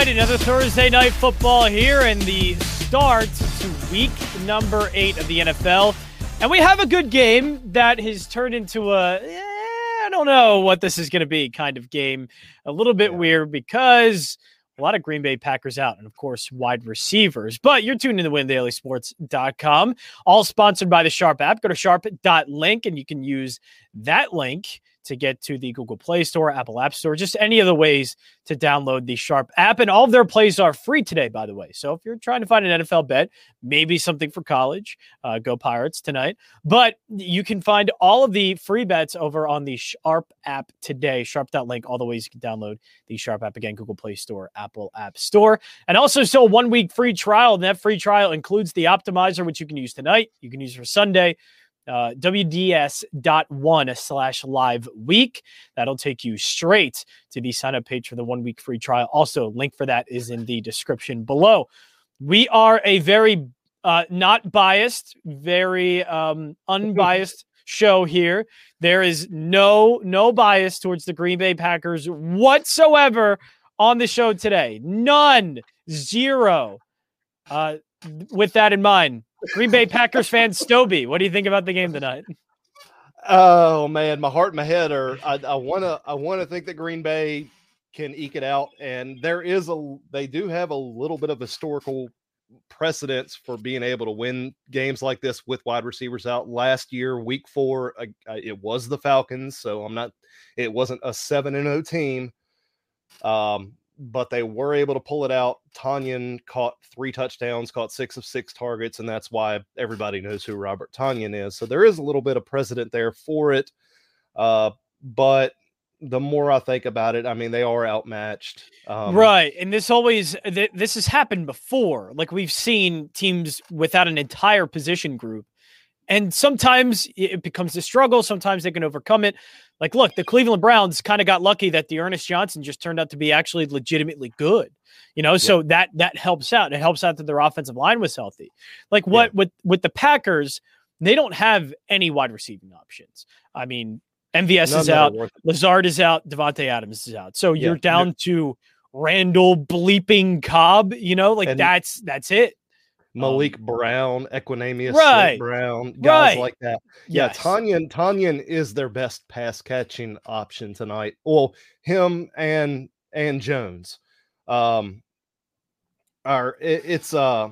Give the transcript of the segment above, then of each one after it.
right, another Thursday night football here, and the start to week number eight of the NFL. And we have a good game that has turned into a eh, I don't know what this is going to be kind of game. A little bit yeah. weird because a lot of Green Bay Packers out, and of course, wide receivers. But you're tuned in to WinDailySports.com, all sponsored by the Sharp app. Go to sharp.link and you can use that link to get to the Google Play Store, Apple App Store, just any of the ways to download the Sharp app. And all of their plays are free today, by the way. So if you're trying to find an NFL bet, maybe something for college, uh, go Pirates tonight. But you can find all of the free bets over on the Sharp app today, sharp.link, all the ways you can download the Sharp app again, Google Play Store, Apple App Store. And also, still one week free trial. And that free trial includes the optimizer, which you can use tonight. You can use for Sunday uh, WDS.one slash live week. That'll take you straight to the sign up page for the one week free trial. Also, link for that is in the description below. We are a very uh, not biased, very um, unbiased show here. There is no no bias towards the Green Bay Packers whatsoever on the show today. None, zero. Uh, with that in mind, Green Bay Packers fan Stoby, what do you think about the game tonight? Oh man, my heart and my head are. I want to. I want to think that Green Bay can eke it out, and there is a. They do have a little bit of historical precedence for being able to win games like this with wide receivers out. Last year, Week Four, uh, it was the Falcons, so I'm not. It wasn't a seven and zero oh team. Um, but they were able to pull it out. Tonyan caught three touchdowns, caught six of six targets, and that's why everybody knows who Robert Tonyan is. So there is a little bit of precedent there for it. Uh, but the more I think about it, I mean, they are outmatched. Um, right. And this always, th- this has happened before. Like we've seen teams without an entire position group. And sometimes it becomes a struggle. Sometimes they can overcome it. Like, look, the Cleveland Browns kind of got lucky that D'Ernest Johnson just turned out to be actually legitimately good. You know, yeah. so that that helps out. It helps out that their offensive line was healthy. Like what yeah. with with the Packers, they don't have any wide receiving options. I mean, MVS None is out, Lazard is out, Davante Adams is out. So yeah. you're down to Randall bleeping Cobb. You know, like and, that's that's it. Malik um, Brown, Equanimeous right, Brown, guys right. like that. Yeah, yes. Tonyan Tonyan is their best pass catching option tonight. Well, him and and Jones. Um are it, it's uh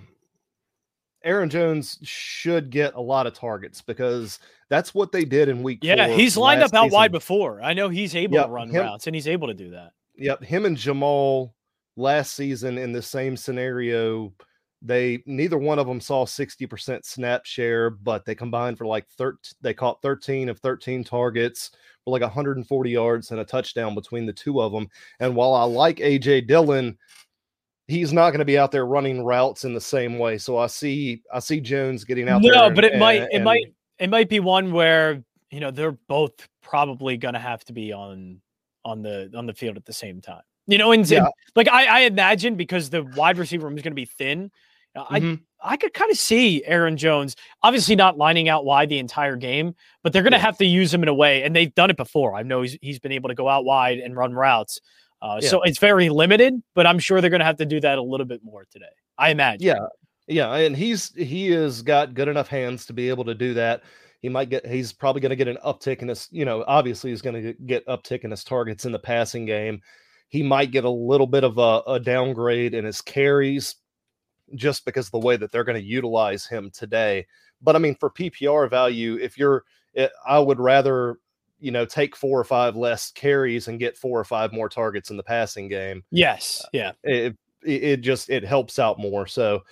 Aaron Jones should get a lot of targets because that's what they did in week yeah, he's lined up out season. wide before. I know he's able yep, to run him, routes and he's able to do that. Yep. Him and Jamal last season in the same scenario they neither one of them saw 60% snap share, but they combined for like 13 they caught 13 of 13 targets for like 140 yards and a touchdown between the two of them. And while I like AJ Dillon, he's not going to be out there running routes in the same way. So I see I see Jones getting out no, there. No, but it and, might it and, might it might be one where, you know, they're both probably going to have to be on on the on the field at the same time. You know, and yeah. like I, I imagine because the wide receiver room is going to be thin, mm-hmm. I I could kind of see Aaron Jones, obviously not lining out wide the entire game, but they're going to yeah. have to use him in a way, and they've done it before. I know he's he's been able to go out wide and run routes. Uh, yeah. So it's very limited, but I'm sure they're going to have to do that a little bit more today. I imagine. Yeah, yeah, and he's he has got good enough hands to be able to do that. He might get. He's probably going to get an uptick in his. You know, obviously he's going to get uptick in his targets in the passing game. He might get a little bit of a, a downgrade in his carries just because of the way that they're going to utilize him today. But I mean, for PPR value, if you're, it, eh, I would rather, you know, take four or five less carries and get four or five more targets in the passing game. Yes. Uh, yeah. It, it, it just, it helps out more. So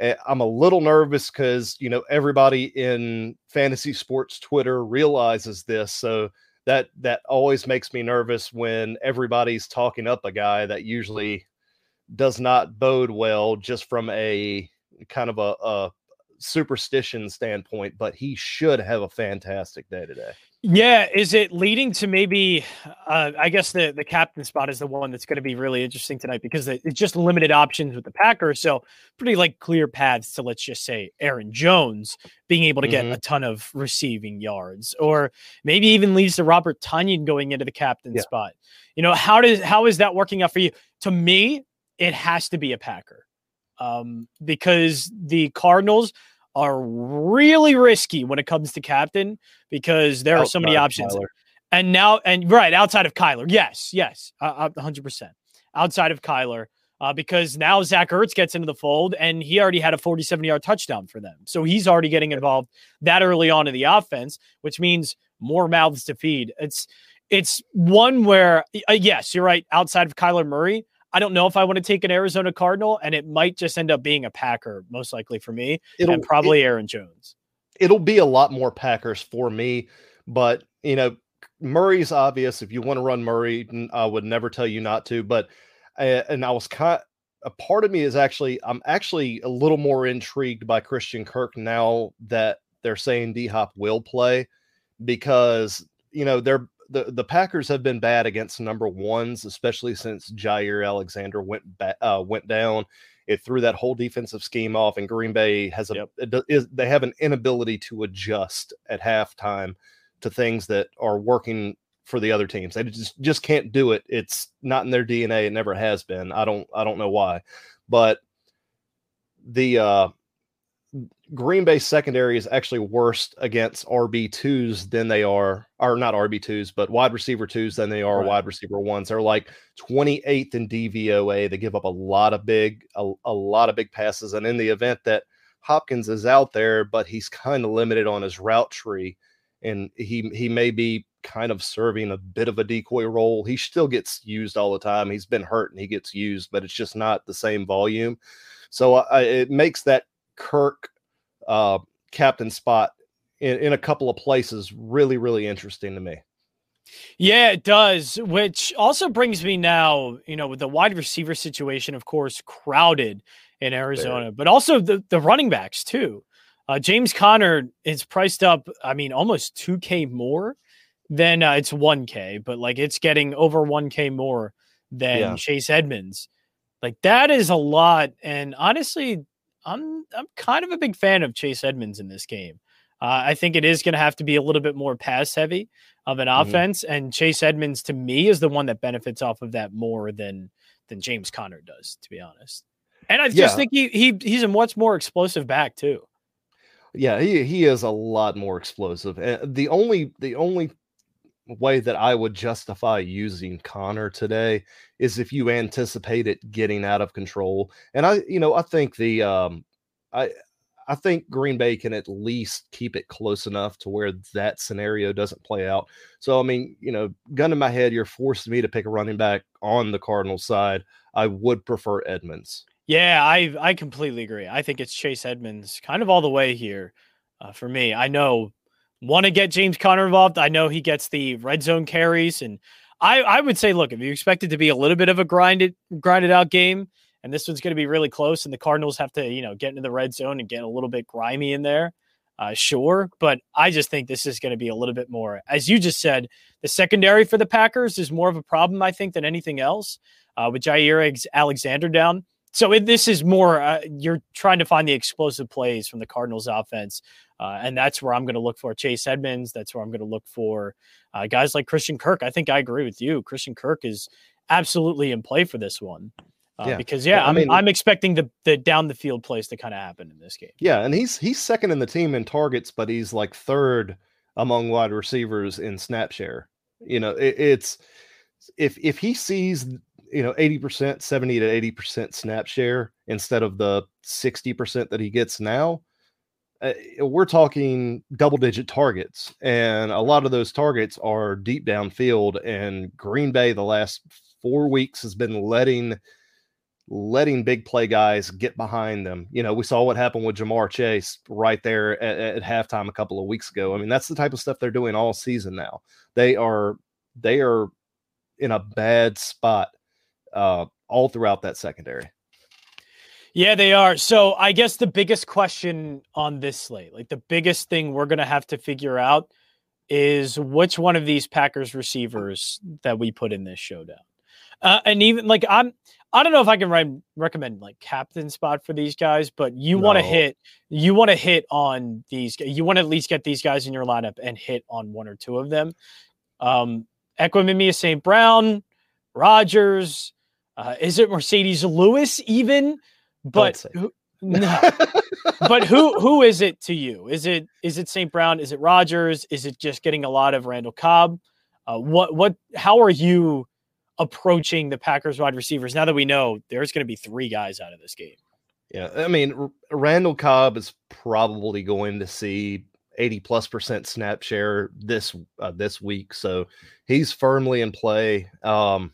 uh, I'm a little nervous because, you know, everybody in fantasy sports Twitter realizes this. So, that that always makes me nervous when everybody's talking up a guy that usually does not bode well just from a kind of a, a superstition standpoint, but he should have a fantastic day today. Yeah, is it leading to maybe? Uh, I guess the the captain spot is the one that's going to be really interesting tonight because it's just limited options with the Packers. So pretty like clear paths to let's just say Aaron Jones being able to get mm-hmm. a ton of receiving yards, or maybe even leads to Robert Tonyan going into the captain yeah. spot. You know how does how is that working out for you? To me, it has to be a Packer um, because the Cardinals are really risky when it comes to captain because there are so many options. Kyler. And now, and right outside of Kyler, yes, yes, uh, 100% outside of Kyler. Uh, because now Zach Ertz gets into the fold and he already had a 47 yard touchdown for them. So he's already getting involved that early on in the offense, which means more mouths to feed. It's it's one where uh, yes, you're right. Outside of Kyler Murray, I don't know if I want to take an Arizona Cardinal, and it might just end up being a Packer, most likely for me, it'll, and probably it, Aaron Jones. It'll be a lot more Packers for me, but you know, Murray's obvious. If you want to run Murray, I would never tell you not to. But uh, and I was kind. A part of me is actually I'm actually a little more intrigued by Christian Kirk now that they're saying D Hop will play because you know they're the the Packers have been bad against number ones, especially since Jaire Alexander went back uh, went down. It threw that whole defensive scheme off, and Green Bay has a yep. is, they have an inability to adjust at halftime to things that are working for the other teams. They just just can't do it. It's not in their DNA. It never has been. I don't I don't know why, but the uh Green Bay secondary is actually worse against RB twos than they are, or not RB twos, but wide receiver twos than they are right. wide receiver ones. They're like 28th in DVOA. They give up a lot of big, a, a lot of big passes. And in the event that Hopkins is out there, but he's kind of limited on his route tree, and he he may be kind of serving a bit of a decoy role. He still gets used all the time. He's been hurt and he gets used, but it's just not the same volume. So uh, it makes that Kirk uh, captain spot in, in a couple of places really, really interesting to me. Yeah, it does. Which also brings me now, you know, with the wide receiver situation, of course, crowded in Arizona, there. but also the, the running backs too. Uh, James Conner is priced up, I mean, almost 2K more than uh, it's 1K, but like it's getting over 1K more than yeah. Chase Edmonds. Like that is a lot. And honestly, I'm I'm kind of a big fan of Chase Edmonds in this game. Uh, I think it is going to have to be a little bit more pass heavy of an mm-hmm. offense, and Chase Edmonds to me is the one that benefits off of that more than than James Conner does, to be honest. And I just yeah. think he he he's a much more explosive back too. Yeah, he he is a lot more explosive. And the only the only way that I would justify using Conner today is if you anticipate it getting out of control. And I, you know, I think the um I I think Green Bay can at least keep it close enough to where that scenario doesn't play out. So I mean, you know, gun in my head, you're forcing me to pick a running back on the Cardinals side. I would prefer Edmonds. Yeah, I I completely agree. I think it's Chase Edmonds kind of all the way here uh, for me. I know want to get James Conner involved. I know he gets the red zone carries, and I I would say, look, if you expect it to be a little bit of a grinded grinded out game, and this one's going to be really close, and the Cardinals have to you know get into the red zone and get a little bit grimy in there. Uh, sure, but I just think this is going to be a little bit more, as you just said, the secondary for the Packers is more of a problem, I think, than anything else. Uh, with Jaire Alexander down, so it, this is more uh, you're trying to find the explosive plays from the Cardinals offense uh, and that's where I'm going to look for Chase Edmonds. That's where I'm going to look for uh, guys like Christian Kirk. I think I agree with you. Christian Kirk is absolutely in play for this one. Uh, yeah. Because yeah, I mean, I'm, I'm expecting the the down the field plays to kind of happen in this game. Yeah, and he's he's second in the team in targets, but he's like third among wide receivers in snap share. You know, it, it's if if he sees you know 80% 70 to 80% snap share instead of the 60% that he gets now uh, we're talking double digit targets, and a lot of those targets are deep downfield. And Green Bay, the last four weeks, has been letting letting big play guys get behind them. You know, we saw what happened with Ja'Marr Chase right there at, at halftime a couple of weeks ago. I mean, that's the type of stuff they're doing all season now. They are they are in a bad spot uh, all throughout that secondary. Yeah, they are. So I guess the biggest question on this slate, like the biggest thing we're going to have to figure out is which one of these Packers receivers that we put in this showdown. Uh, and even like I'm, I don't know if I can re- recommend like captain spot for these guys, but you no. want to hit, you want to hit on these. You want to at least get these guys in your lineup and hit on one or two of them. Um, Equanimeous St. Brown, Rodgers. Uh, is it Marcedes Lewis even? But who, no. but who who is it to you? Is it is it St. Brown? Is it Rodgers? Is it just getting a lot of Randall Cobb? Uh, what what? How are you approaching the Packers wide receivers now that we know there's going to be three guys out of this game? Yeah, I mean R- Randall Cobb is probably going to see 80 plus percent snap share this uh, this week, so he's firmly in play. Um,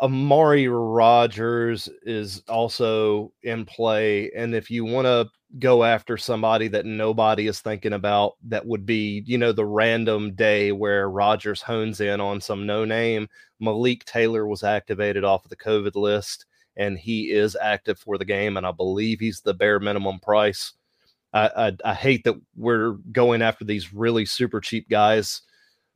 Amari Rodgers is also in play. And if you want to go after somebody that nobody is thinking about, that would be, you know, the random day where Rodgers hones in on some no name. Malik Taylor was activated off of the COVID list and he is active for the game. And I believe he's the bare minimum price. I, I, I hate that we're going after these really super cheap guys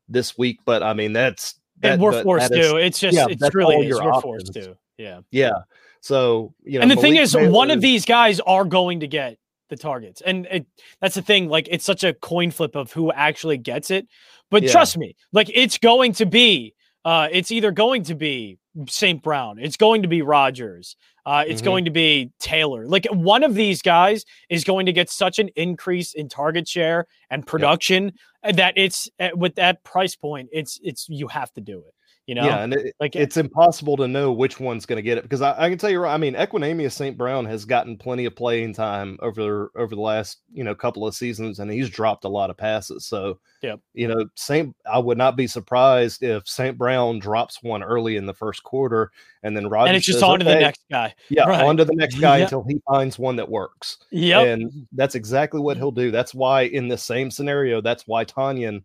this week, but I mean, that's that, and we're forced to. it's just yeah, it's really is. We're forced to. Yeah. Yeah. So you know, and the Malik thing is, Taylor one of these guys are going to get the targets, and it, that's the thing. Like, it's such a coin flip of who actually gets it. But yeah. trust me, like it's going to be. Uh, it's either going to be St. Brown, it's going to be Rodgers, uh, it's mm-hmm. going to be Taylor. Like one of these guys is going to get such an increase in target share and production yep. that it's eh, with that price point, it's it's you have to do it. You know, yeah, and it, like it's impossible to know which one's going to get it because I, I, can tell you, I mean, Equanimeous St. Brown has gotten plenty of playing time over over the last you know couple of seasons, and he's dropped a lot of passes. So, yeah, you know, Saint, I would not be surprised if St. Brown drops one early in the first quarter, and then Rodgers and it's just says, on to okay, the next guy. Yeah, right. on to the next guy yep. until he finds one that works. Yeah, and that's exactly what he'll do. That's why in the same scenario, that's why Tonyan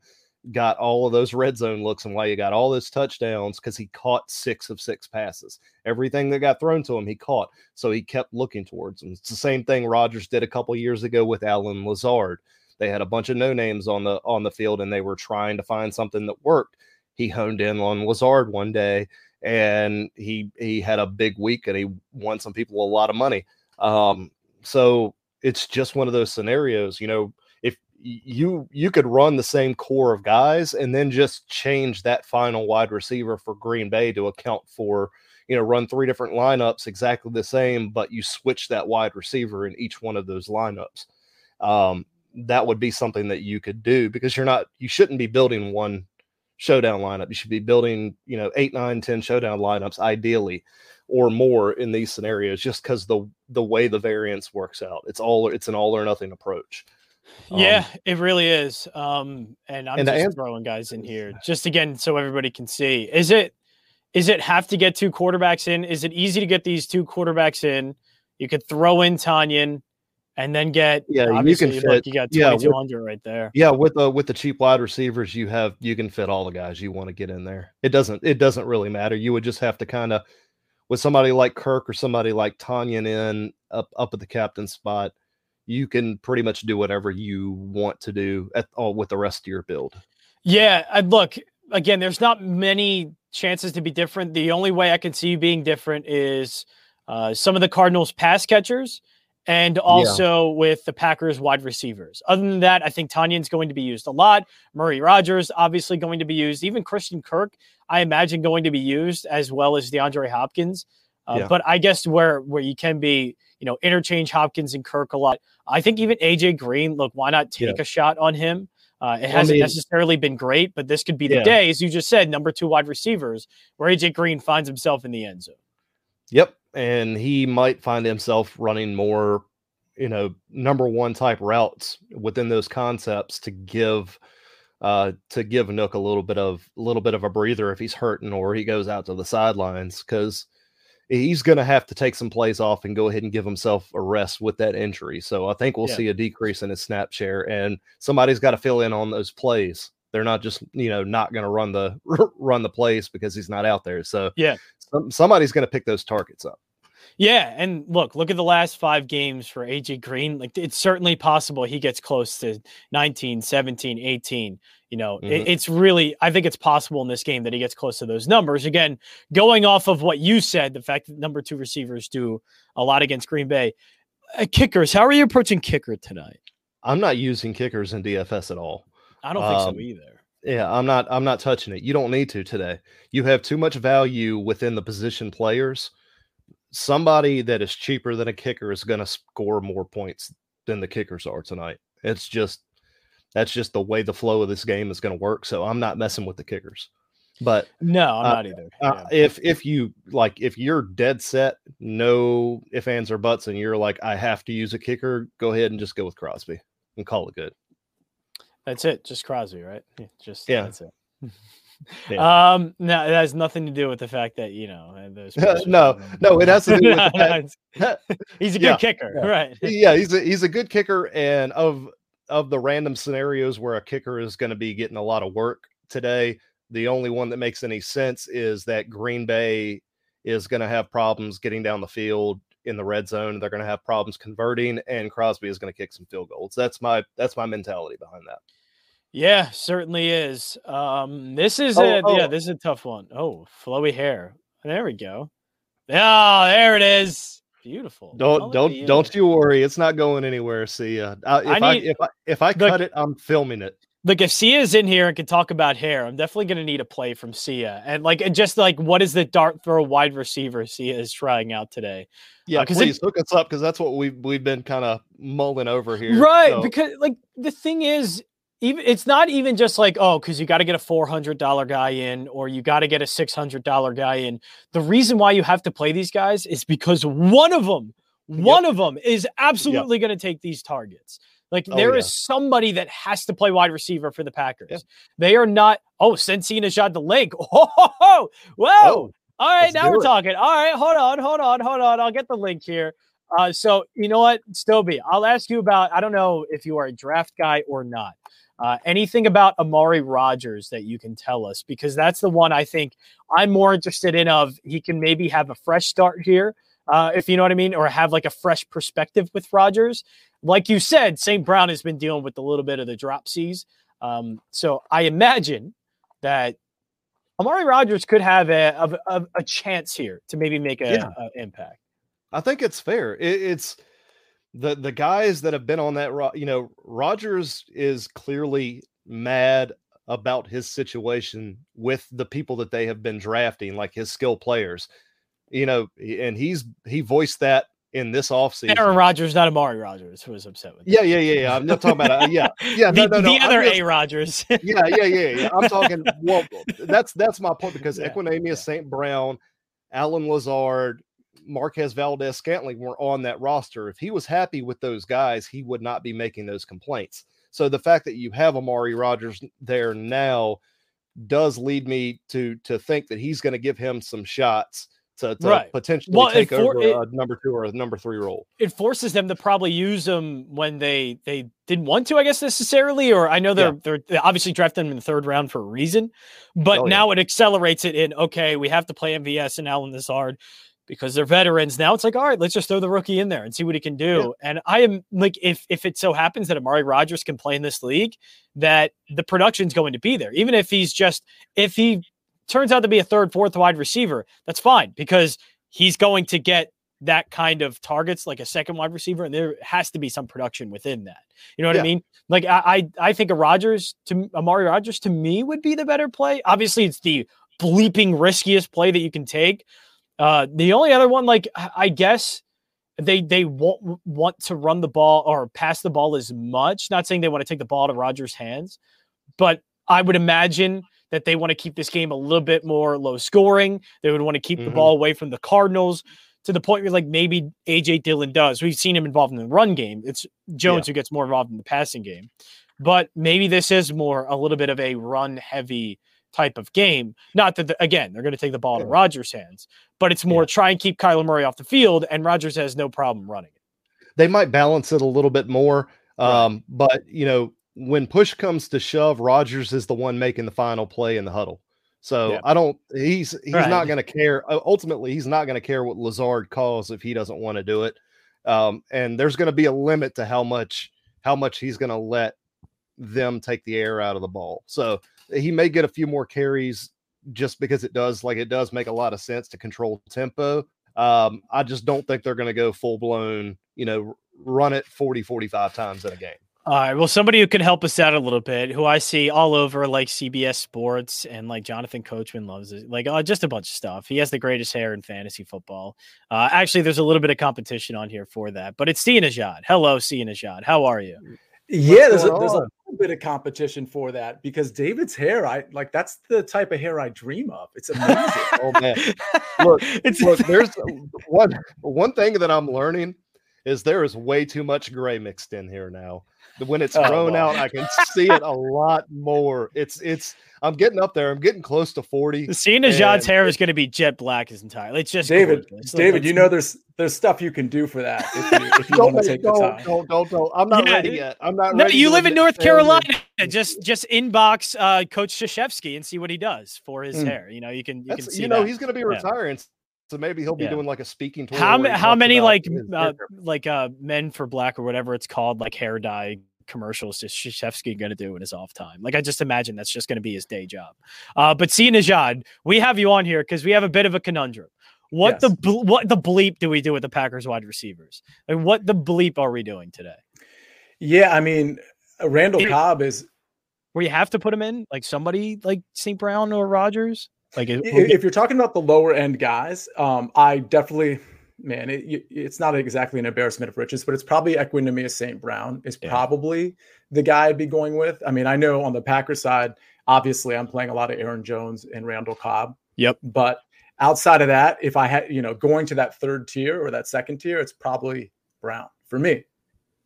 got all of those red zone looks and why you got all those touchdowns because he caught six of six passes. Everything that got thrown to him, he caught. So he kept looking towards them. It's the same thing Rodgers did a couple years ago with Allen Lazard. They had a bunch of no names on the on the field and they were trying to find something that worked. He honed in on Lazard one day and he he had a big week and he won some people a lot of money. Um, so it's just one of those scenarios, you know you you could run the same core of guys and then just change that final wide receiver for Green Bay to account for you know run three different lineups exactly the same but you switch that wide receiver in each one of those lineups. Um, that would be something that you could do because you're not you shouldn't be building one showdown lineup. You should be building you know eight nine ten showdown lineups ideally or more in these scenarios just because the the way the variance works out. It's all it's an all or nothing approach yeah, um, it really is. Um, and I'm and just throwing guys in here just again so everybody can see. Is it is it have to get two quarterbacks in? Is it easy to get these two quarterbacks in? You could throw in Tonyan and then get yeah you can fit, look, you got 2200 yeah, right there yeah with the with the cheap wide receivers you have you can fit all the guys you want to get in there it doesn't it doesn't really matter you would just have to kind of with somebody like kirk or somebody like Tonyan in up up at the captain spot you can pretty much do whatever you want to do at all with the rest of your build. Yeah, I look again. There's not many chances to be different. The only way I can see you being different is uh, some of the Cardinals pass catchers, and also yeah. with the Packers wide receivers. Other than that, I think Tonyan's going to be used a lot. Murray Rodgers obviously going to be used. Even Christian Kirk, I imagine, going to be used as well as DeAndre Hopkins. Uh, yeah. But I guess where where you can be, you know, interchange Hopkins and Kirk a lot. I think even AJ Green, look, why not take yeah. a shot on him? Uh, it hasn't I mean, necessarily been great, but this could be the yeah. day, as you just said, number two wide receivers, where AJ Green finds himself in the end zone. Yep, and he might find himself running more, you know, number one type routes within those concepts to give uh, to give Nook a little bit of a little bit of a breather if he's hurting or he goes out to the sidelines because he's going to have to take some plays off and go ahead and give himself a rest with that injury. So I think we'll yeah. see a decrease in his snap share, and somebody's got to fill in on those plays. They're not just you know not going to run the run the plays because he's not out there. So yeah, some, somebody's going to pick those targets up. Yeah, and look, look at the last five games for AJ Green. Like it's certainly possible he gets close to 19, 17, 18. You know, mm-hmm. it, it's really, I think it's possible in this game that he gets close to those numbers. Again, going off of what you said, the fact that number two receivers do a lot against Green Bay. Uh, kickers, how are you approaching kicker tonight? I'm not using kickers in DFS at all. I don't think um, so either. Yeah, I'm not I'm not touching it. You don't need to today. You have too much value within the position players. Somebody that is cheaper than a kicker is going to score more points than the kickers are tonight. It's just that's just the way the flow of this game is going to work. So I'm not messing with the kickers. But no, I'm uh, not either. Uh, if if you like, if you're dead set, no if ands or buts, and you're like, I have to use a kicker, go ahead and just go with Crosby and call it good. That's it. Just Crosby, right? Just yeah. That's it. yeah. Um, no, it has nothing to do with the fact that you know uh, no, no, it has to do with no, no, he's a good yeah, kicker, yeah. right? Yeah, he's a he's a good kicker, and of of the random scenarios where a kicker is going to be getting a lot of work today, the only one that makes any sense is that Green Bay is going to have problems getting down the field in the red zone. They're going to have problems converting, and Crosby is going to kick some field goals. That's my that's my mentality behind that. Yeah, certainly is. Um, this is oh, a oh. yeah, this is a tough one. Oh, flowy hair. There we go. Oh, there it is. Beautiful. Don't don't don't you worry. It's not going anywhere. See, uh, if I, need, I, if I if I cut it, I'm filming it look, if Sia's in here and can talk about hair, I'm definitely going to need a play from Sia. And like, just like, what is the dart throw wide receiver Sia is trying out today? Yeah, uh, please it, hook us up because that's what we've we've been kind of mulling over here. Right, so. because like the thing is, even it's not even just like oh, because you got to get a four hundred dollar guy in or you got to get a six hundred dollar guy in. The reason why you have to play these guys is because one of them, one yep. of them is absolutely yep. going to take these targets. Like oh, there yeah. is somebody that has to play wide receiver for the Packers. Yeah. They are not. Oh, Sensina shot the link. Oh, ho, ho, whoa! Oh, All right, now we're it. talking. All right, hold on, hold on, hold on. I'll get the link here. Uh, so you know what, Stoby, I'll ask you about. I don't know if you are a draft guy or not. Uh, anything about Amari Rodgers that you can tell us because that's the one I think I'm more interested in. Of he can maybe have a fresh start here, uh, if you know what I mean, or have like a fresh perspective with Rodgers. like you said, St. Brown has been dealing with a little bit of the drop C's. Um, so I imagine that Amari Rodgers could have a, a, a chance here to maybe make an yeah. impact. I think it's fair. It, it's the the guys that have been on that. You know, Rodgers is clearly mad about his situation with the people that they have been drafting, like his skill players. You know, and he's he voiced that in this offseason. Aaron Rodgers, not Amari Rodgers, who was upset with. Yeah, yeah, yeah, yeah. I'm not talking about. Uh, yeah, yeah. the, no, no, the other just, A Rodgers. yeah, yeah, yeah, yeah. I'm talking. Well, that's that's my point because yeah, Equanimeous yeah. St. Brown, Allen Lazard, Marquez Valdes Scantling were on that roster. If he was happy with those guys, he would not be making those complaints. So the fact that you have Amari Rodgers there now does lead me to to think that he's going to give him some shots to, to right. potentially well, take for, over it, a number two or a number three role. It forces them to probably use them when they they didn't want to, I guess necessarily. Or I know they're yeah. they're they obviously drafted them in the third round for a reason, but oh, now yeah. it accelerates it in. Okay, we have to play MVS and Allen Lazard because they're veterans. Now it's like, all right, let's just throw the rookie in there and see what he can do. Yeah. And I am like, if if it so happens that Amari Rodgers can play in this league, that the production's going to be there, even if he's just if he turns out to be a third, fourth wide receiver, that's fine because he's going to get that kind of targets like a second wide receiver, and there has to be some production within that. You know what yeah. I mean? Like I, I, I think a Rodgers to Amari Rodgers to me would be the better play. Obviously, it's the bleeping riskiest play that you can take. Uh, the only other one, like I guess they they won't want to run the ball or pass the ball as much. Not saying they want to take the ball to Rodgers' hands, but I would imagine that they want to keep this game a little bit more low scoring. They would want to keep mm-hmm. the ball away from the Cardinals to the point where like maybe AJ Dillon does. We've seen him involved in the run game. It's Jones yeah. who gets more involved in the passing game. But maybe this is more a little bit of a run heavy type of game. Not that the, again they're going to take the ball yeah. to Rodgers' hands, but it's more yeah. try and keep Kyler Murray off the field, and Rodgers has no problem running it. They might balance it a little bit more, um, right. but you know when push comes to shove, Rodgers is the one making the final play in the huddle. So I don't. He's he's right. not going to care. Ultimately, he's not going to care what Lazard calls if he doesn't want to do it. Um, and there's going to be a limit to how much how much he's going to let them take the air out of the ball. So he may get a few more carries just because it does like it does make a lot of sense to control tempo. Um, I just don't think they're going to go full blown, you know, run it 40, 45 times in a game. All right. Well, somebody who can help us out a little bit, who I see all over like CBS Sports and like Jonathan Coachman loves it, like uh, just a bunch of stuff. He has the greatest hair in fantasy football. Uh, actually, there's a little bit of competition on here for that, but it's Sia Nejad. Hello, Sia Nejad. How are you? Yeah, there's a, there's a little bit of competition for that because David's hair, I like that's the type of hair I dream of. It's amazing. oh man, look, it's look. There's one one thing that I'm learning is there is way too much gray mixed in here now. When it's oh, grown out, I can see it a lot more. It's it's. I'm getting up there. I'm getting close to forty. The scene of John's hair is going to be jet black his entire. It's just David. Gorgeous. David, like, you know there's there's stuff you can do for that if you, if you want to take don't, the time. Don't don't don't. I'm not yeah, ready yet. I'm not. No, you live in North Carolina. Just just inbox uh, Coach Krzyzewski and see what he does for his mm. hair. You know, you can you That's, can see. You know, that. he's going to be retiring. Yeah. So maybe he'll be yeah. doing like a speaking tour. How, how many like uh, like uh, men for black or whatever it's called, like hair dye commercials is Krzyzewski going to do in his off time? Like, I just imagine that's just going to be his day job. Uh, but Sia Nejad, we have you on here because we have a bit of a conundrum. What yes. the what the bleep do we do with the Packers wide receivers? Like, what the bleep are we doing today? Yeah, I mean, uh, Randall it, Cobb is where you have to put him in, like somebody like St. Brown or Rodgers. Like, if, if you're talking about the lower end guys, um, I definitely man, it, it's not exactly an embarrassment of riches, but it's probably Equanimeous St. Brown is yeah. probably the guy I'd be going with. I mean, I know on the Packers side, obviously I'm playing a lot of Aaron Jones and Randall Cobb. Yep. But outside of that, if I had, you know, going to that third tier or that second tier, it's probably Brown for me.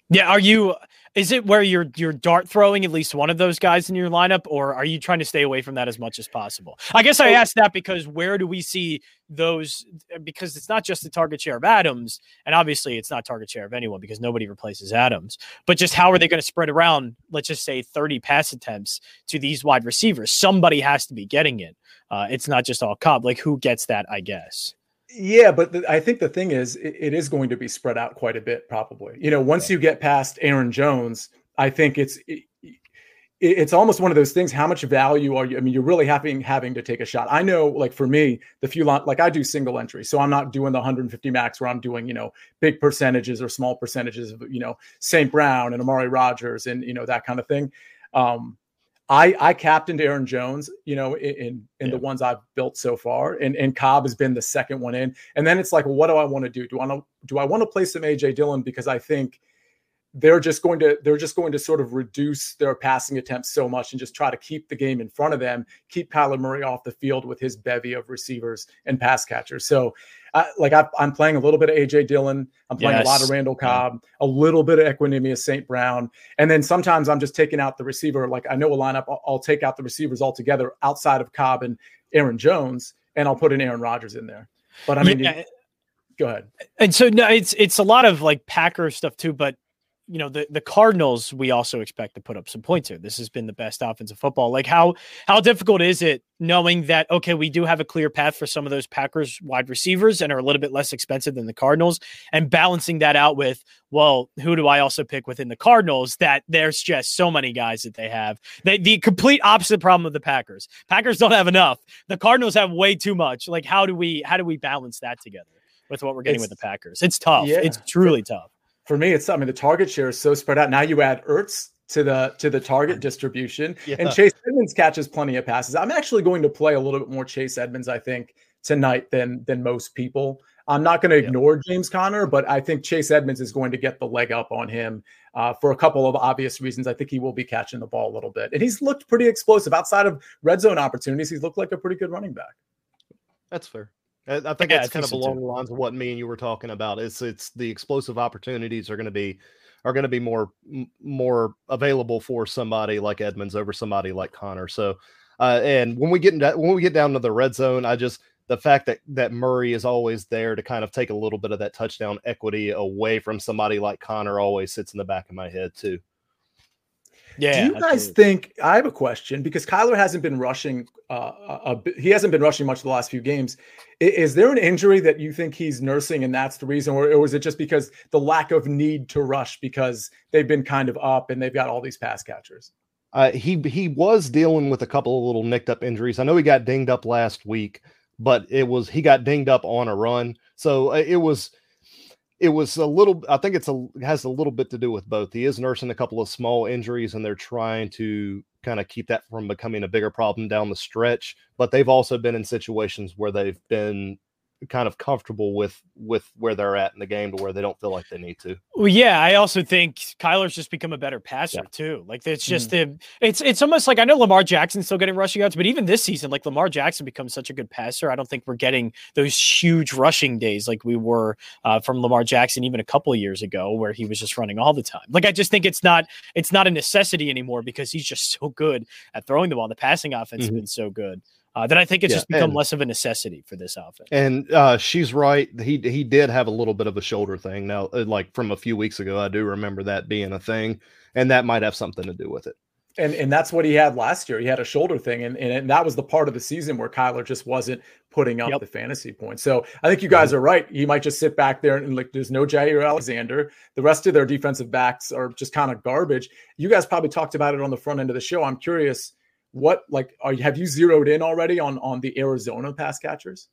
Yeah, are you? Is it where you're you're dart throwing at least one of those guys in your lineup, or are you trying to stay away from that as much as possible? I guess I asked that because where do we see those? Because it's not just the target share of Adams, and obviously it's not target share of anyone because nobody replaces Adams. But just how are they going to spread around? Let's just say thirty pass attempts to these wide receivers. Somebody has to be getting it. Uh, it's not just all Cobb. Like who gets that? I guess. Yeah, but the, I think the thing is, it, it is going to be spread out quite a bit, probably. You know, once yeah. you get past Aaron Jones, I think it's it, it's almost one of those things. How much value are you? I mean, you're really having having to take a shot. I know, like for me, the few like I do single entry, so I'm not doing the 150 max where I'm doing you know big percentages or small percentages of you know St. Brown and Amari Rodgers and you know that kind of thing. Um, I I captained Aaron Jones, you know, in in, in yeah. the ones I've built so far, and and Cobb has been the second one in. And then it's like, well, what do I want to do? Do I want to do I want to play some AJ Dillon because I think they're just going to they're just going to sort of reduce their passing attempts so much and just try to keep the game in front of them, keep Kyler Murray off the field with his bevy of receivers and pass catchers. So, uh, like I, am playing a little bit of AJ Dillon, I'm playing yes. a lot of Randall Cobb, a little bit of Equanimeous St. Brown, and then sometimes I'm just taking out the receiver. Like I know a lineup, I'll, I'll take out the receivers altogether outside of Cobb and Aaron Jones, and I'll put in Aaron Rodgers in there. But I mean. Yeah. Go ahead. And so no, it's it's a lot of like Packer stuff too, but you know the the Cardinals we also expect to put up some points here. This has been the best offensive football. Like how how difficult is it knowing that okay we do have a clear path for some of those Packers wide receivers and are a little bit less expensive than the Cardinals and balancing that out with well who do I also pick within the Cardinals that there's just so many guys that they have. They, the complete opposite problem of the Packers. Packers don't have enough. The Cardinals have way too much. Like how do we how do we balance that together with what we're getting it's, with the Packers? It's tough. Yeah. It's truly tough for me, it's I mean the target share is so spread out. Now you add Ertz to the to the target distribution, yeah. and Chase Edmonds catches plenty of passes. I'm actually going to play a little bit more Chase Edmonds, I think, tonight than than most people. I'm not going to ignore yeah. James Conner, but I think Chase Edmonds is going to get the leg up on him uh, for a couple of obvious reasons. I think he will be catching the ball a little bit, and he's looked pretty explosive outside of red zone opportunities. He's looked like a pretty good running back. That's fair. I think yeah, that's kind of along the lines of what me and you were talking about. It's it's the explosive opportunities are going to be are going to be more more available for somebody like Edmonds over somebody like Conner. So, uh, and when we get into, when we get down to the red zone, I just the fact that that Murray is always there to kind of take a little bit of that touchdown equity away from somebody like Conner always sits in the back of my head too. Yeah. Do you guys think? I have a question because Kyler hasn't been rushing. Uh, a, a, he hasn't been rushing much the last few games. Is, is, there an injury that you think he's nursing, and that's the reason, or, or is it just because the lack of need to rush because they've been kind of up and they've got all these pass catchers? Uh, he he was dealing with a couple of little nicked up injuries. I know he got dinged up last week, but it was he got dinged up on a run, so uh, it was it was a little i think it's a has a little bit to do with both. He is nursing a couple of small injuries and they're trying to kind of keep that from becoming a bigger problem down the stretch but they've also been in situations where they've been kind of comfortable with with where they're at in the game to where they don't feel like they need to. Well, yeah, I also think Kyler's just become a better passer yeah. too. Like it's just mm-hmm. the it's it's almost like I know Lamar Jackson's still getting rushing yards, but even this season, like Lamar Jackson becomes such a good passer. I don't think we're getting those huge rushing days like we were uh, from Lamar Jackson even a couple of years ago, where he was just running all the time. Like I just think it's not it's not a necessity anymore because he's just so good at throwing the ball. The passing offense mm-hmm. has been so good uh, that I think it's yeah, just become and, less of a necessity for this offense. And uh, she's right. He he did have a little bit of a shoulder thing. Now, uh, like from a few weeks ago, I do remember that being a thing, and that might have something to do with it. And and that's what he had last year. He had a shoulder thing, and and, and that was the part of the season where Kyler just wasn't putting up yep. the fantasy points. So I think you guys are right. He might just sit back there and like there's no Jaire Alexander. The rest of their defensive backs are just kind of garbage. You guys probably talked about it on the front end of the show. I'm curious what like are you have you zeroed in already on on the Arizona pass catchers?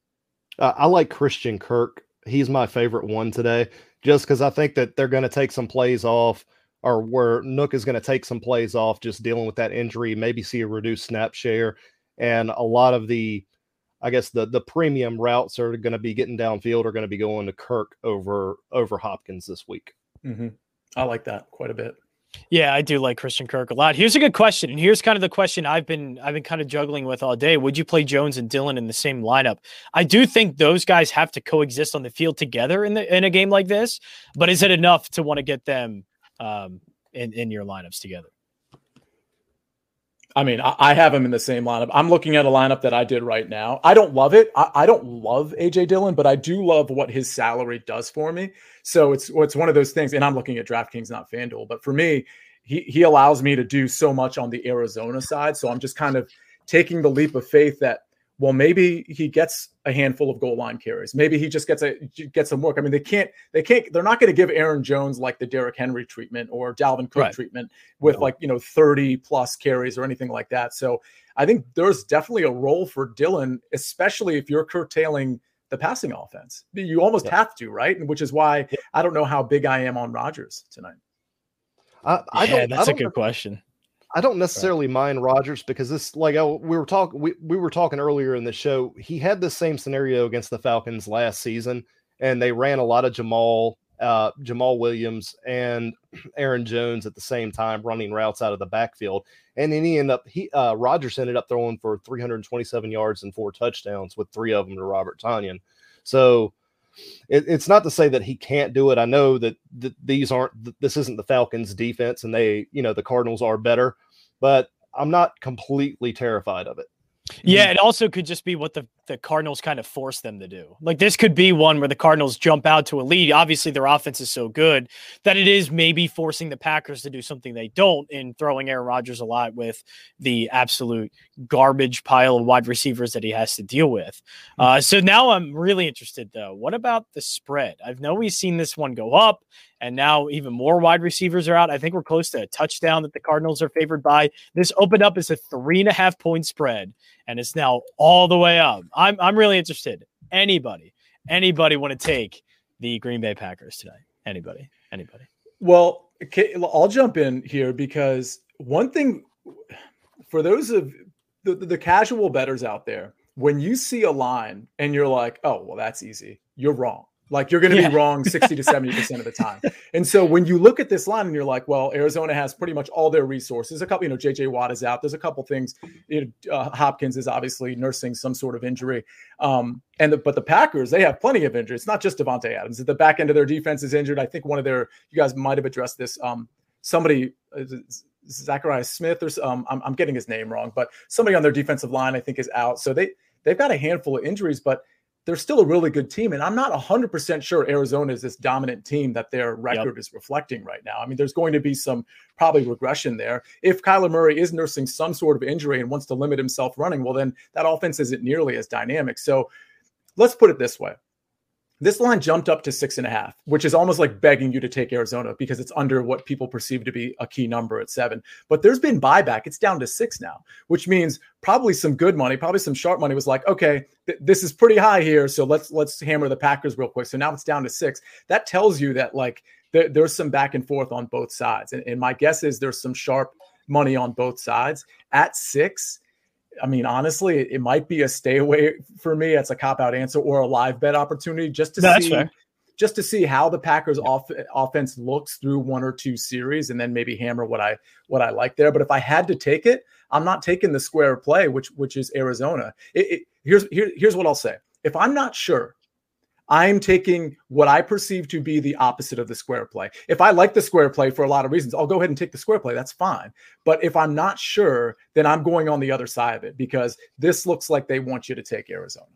Uh, I like Christian Kirk. He's my favorite one today, just because I think that they're going to take some plays off, or where Nook is going to take some plays off, just dealing with that injury. Maybe see a reduced snap share, and a lot of the, I guess the the premium routes are going to be getting downfield are going to be going to Kirk over over Hopkins this week. Mm-hmm. I like that quite a bit. Yeah, I do like Christian Kirk a lot. Here's a good question, and here's kind of the question I've been I've been kind of juggling with all day. Would you play Jones and Dillon in the same lineup? I do think those guys have to coexist on the field together in the in a game like this, but is it enough to want to get them um, in in your lineups together? I mean, I, I, have him in the same lineup. I'm looking at a lineup that I did right now. I don't love it. I, I, don't love AJ Dillon, but I do love what his salary does for me. So it's it's one of those things. And I'm looking at DraftKings, not FanDuel, but for me, he he allows me to do so much on the Arizona side. So I'm just kind of taking the leap of faith that well, maybe he gets a handful of goal line carries. Maybe he just gets a gets some work. I mean, they can't they can't they're not going to give Aaron Jones like the Derrick Henry treatment or Dalvin Cook right. treatment with no. like you know 30 plus carries or anything like that. So I think there's definitely a role for dillon especially if you're curtailing the passing offense. You almost yeah. have to, right? and Which is why. I don't know how big I am on rodgers tonight. I, I yeah, that's a good question. I don't necessarily right. mind Rodgers because this, like, oh, we were talking, we, we were talking earlier in the show. He had the same scenario against the Falcons last season, and they ran a lot of Jamal, uh, Jamaal Williams and Aaron Jones at the same time, running routes out of the backfield. And then he ended up, he uh, Rodgers ended up throwing for 327 yards and four touchdowns, with three of them to Robert Tonyan. So it, it's not to say that he can't do it. I know that th- these aren't, th- this isn't the Falcons defense, and they, you know, the Cardinals are better but I'm not completely terrified of it. Yeah, it also could just be what the, the Cardinals kind of force them to do. Like this could be one where the Cardinals jump out to a lead. Obviously, their offense is so good that it is maybe forcing the Packers to do something they don't in throwing Aaron Rodgers a lot with the absolute garbage pile of wide receivers that he has to deal with. Uh, so now I'm really interested though. What about the spread? I've know we've seen this one go up and now even more wide receivers are out. I think we're close to a touchdown that the Cardinals are favored by. This opened up as a three and a half point spread, and it's now all the way up. I'm I'm really interested. Anybody, anybody want to take the Green Bay Packers tonight? Anybody? Anybody? Well, I'll jump in here because one thing for those of the, the casual betters out there, when you see a line and you're like, oh, well, that's easy, you're wrong like you're going to yeah. be wrong 60 to 70% of the time. And so when you look at this line and you're like, well, Arizona has pretty much all their resources. A couple, you know, JJ Watt is out. There's a couple things. uh, Hopkins is obviously nursing some sort of injury. Um, and the, but the Packers, they have plenty of injuries. It's not just Davante Adams. The back end of their defense is injured. I think one of their, you guys might have addressed this. Um, somebody, uh, Zachariah Smith, or um, I'm, I'm getting his name wrong, but somebody on their defensive line, I think, is out. So they, they've got a handful of injuries, but they're still a really good team. And I'm not 100% sure Arizona is this dominant team that their record yep. is reflecting right now. I mean, there's going to be some probably regression there. If Kyler Murray is nursing some sort of injury and wants to limit himself running, well, then that offense isn't nearly as dynamic. So let's put it this way this line jumped up to six and a half, which is almost like begging you to take Arizona because it's under what people perceive to be a key number at seven. But there's been buyback; it's down to six now, which means probably some good money, probably some sharp money was like, okay, th- this is pretty high here, so let's let's hammer the Packers real quick. So now it's down to six. That tells you that like there, there's some back and forth on both sides, and, and my guess is there's some sharp money on both sides at six I mean, honestly, it, it, might be a stay away for me. It's a cop out answer or a live bet opportunity just to no, see just to see how the Packers off, offense looks through one or two series, and then maybe hammer what I what I like there. But if I had to take it, I'm not taking the square play, which which is Arizona. It, it, here's here, here's what I'll say: if I'm not sure I'm taking what I perceive to be the opposite of the square play. If I like the square play for a lot of reasons, I'll go ahead and take the square play. That's fine. But if I'm not sure, then I'm going on the other side of it because this looks like they want you to take Arizona.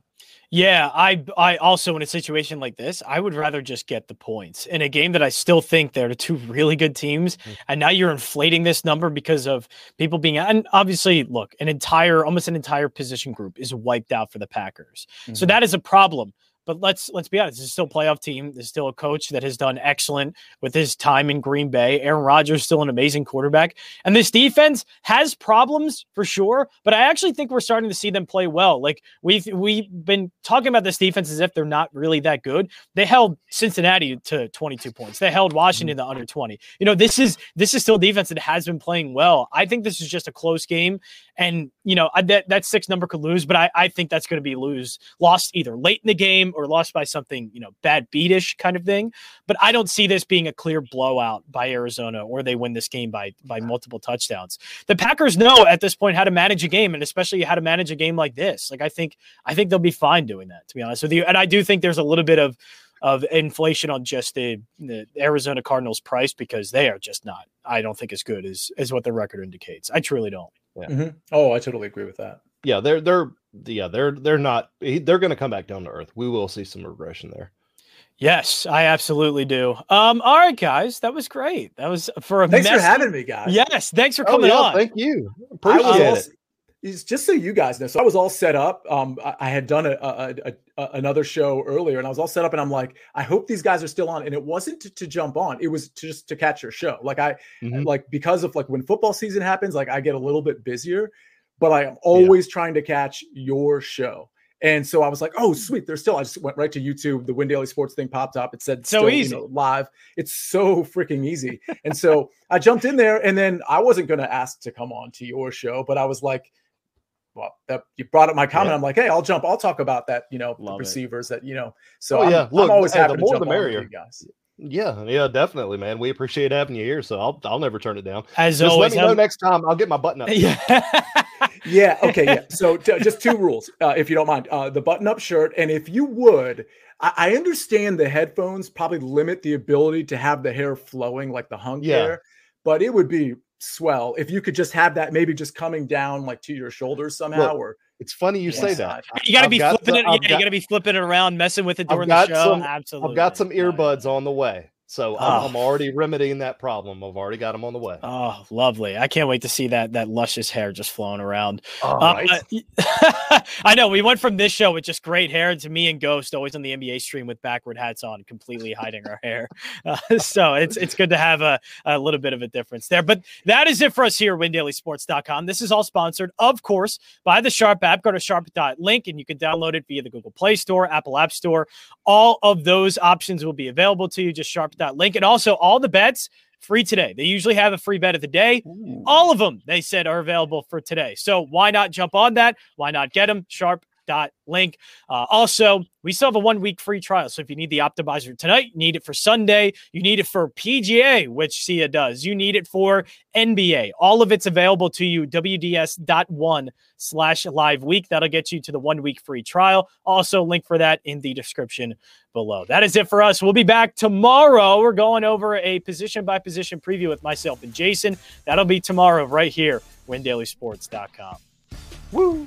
Yeah, I I also in a situation like this, I would rather just get the points in a game that I still think they're two really good teams. Mm-hmm. And now you're inflating this number because of people being and obviously look, an entire almost an entire position group is wiped out for the Packers. Mm-hmm. So that is a problem. But let's let's be honest, this is still a playoff team. There's still a coach that has done excellent with his time in Green Bay. Aaron Rodgers still an amazing quarterback. And this defense has problems for sure, but I actually think we're starting to see them play well. Like we've we've been talking about this defense as if they're not really that good. They held Cincinnati to 22 points. They held Washington to under 20. You know, this is this is still defense that has been playing well. I think this is just a close game. And you know, that that six number could lose, but I, I think that's going to be lose lost either late in the game or lost by something, you know, bad beatish kind of thing. But I don't see this being a clear blowout by Arizona or they win this game by by multiple touchdowns. The Packers know at this point how to manage a game and especially how to manage a game like this. Like I think I think they'll be fine doing that, to be honest with you. And I do think there's a little bit of of inflation on just the, the Arizona Cardinals price because they are just not, I don't think as good as as what the record indicates. I truly don't. Yeah. Mm-hmm. Oh, I totally agree with that. Yeah, they're they're yeah they're they're not they're going to come back down to earth. We will see some regression there. Yes, I absolutely do. Um, all right, guys, that was great. That was for a thanks messy... for having me, guys. Yes, thanks for oh, coming oh, yeah, on. Thank you. Appreciate it just so you guys know, so I was all set up. Um, I, I had done a, a, a, a, another show earlier, and I was all set up, and I'm like, I hope these guys are still on. And it wasn't to, to jump on; it was to just to catch your show. Like I, mm-hmm. like because of like when football season happens, like I get a little bit busier, but I am always yeah. trying to catch your show. And so I was like, oh, sweet. There's still, I just went right to YouTube. The Win Daily Sports thing popped up. It said, so still, easy you know, live. It's so freaking easy. and so I jumped in there and then I wasn't going to ask to come on to your show, but I was like, well, that you brought up my comment. Yeah. I'm like, hey, I'll jump. I'll talk about that. You know, Love receivers it. that you know. So oh, yeah, I'm, Look, I'm always hey, happy the more to jump the merrier. you guys. Yeah, yeah, definitely, man. We appreciate having you here, so I'll I'll never turn it down. As just always, let me have... know next time. I'll get my button up. Yeah, yeah. Okay, yeah. So t- just two rules, uh, if you don't mind. Uh, the button up shirt, and if you would, I, I understand the headphones probably limit the ability to have the hair flowing like the hunk yeah. hair, but it would be swell if you could just have that maybe just coming down like to your shoulders somehow Look, or it's funny you say that. You got to be flipping it. yeah, got, you got to be flipping it around, messing with it during the show. Some, Absolutely, I've got some earbuds on the way. So oh. I'm, I'm, already remedying that problem. I've already got them on the way. Oh, lovely! I can't wait to see that that luscious hair just flowing around. All uh, right. I know we went from this show with just great hair to me and Ghost always on the NBA stream with backward hats on, completely hiding our hair. Uh, so it's it's good to have a, a little bit of a difference there. But that is it for us here at WinDailySports.com. This is all sponsored, of course, by the Sharp app. Go to sharp.link and you can download it via the Google Play Store, Apple App Store. All of those options will be available to you. Just sharp that link. And also, all the bets free today. They usually have a free bet of the day. Ooh. All of them, they said, are available for today. So why not jump on that? Why not get them? Sharp dot link. Uh, also, we still have a one week free trial. So if you need the optimizer tonight, need it for Sunday, you need it for PGA, which Sia does, you need it for NBA. All of it's available to you. WDS.one slash live week. That'll get you to the one week free trial. Also, link for that in the description below. That is it for us. We'll be back tomorrow. We're going over a position by position preview with myself and Jason. That'll be tomorrow right here, windailysports.com. Woo!